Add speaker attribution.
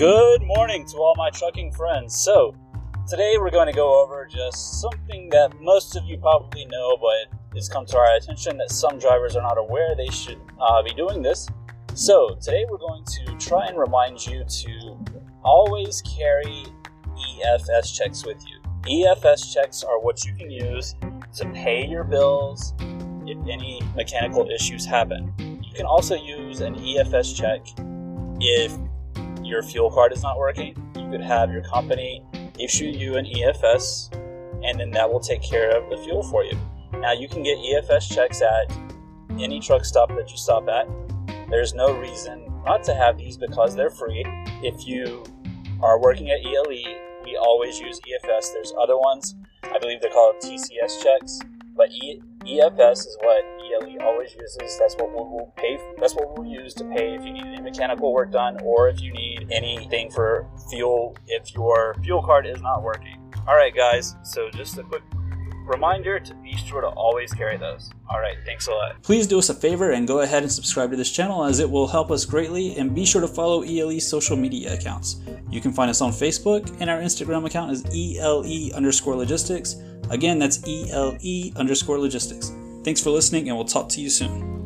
Speaker 1: Good morning to all my trucking friends. So, today we're going to go over just something that most of you probably know, but it's come to our attention that some drivers are not aware they should uh, be doing this. So, today we're going to try and remind you to always carry EFS checks with you. EFS checks are what you can use to pay your bills if any mechanical issues happen. You can also use an EFS check if your fuel card is not working. You could have your company issue you an EFS, and then that will take care of the fuel for you. Now, you can get EFS checks at any truck stop that you stop at. There's no reason not to have these because they're free. If you are working at ELE, we always use EFS. There's other ones, I believe they're called TCS checks, but e- EFS is what ELE always uses. That's what we'll, we'll pay. That's what we'll use to pay if you need any mechanical work done or if you need anything for fuel if your fuel card is not working. All right, guys. So just a quick reminder to be sure to always carry those. All right, thanks a lot.
Speaker 2: Please do us a favor and go ahead and subscribe to this channel as it will help us greatly and be sure to follow ELE's social media accounts. You can find us on Facebook and our Instagram account is ELE underscore logistics. Again, that's ELE underscore logistics. Thanks for listening and we'll talk to you soon.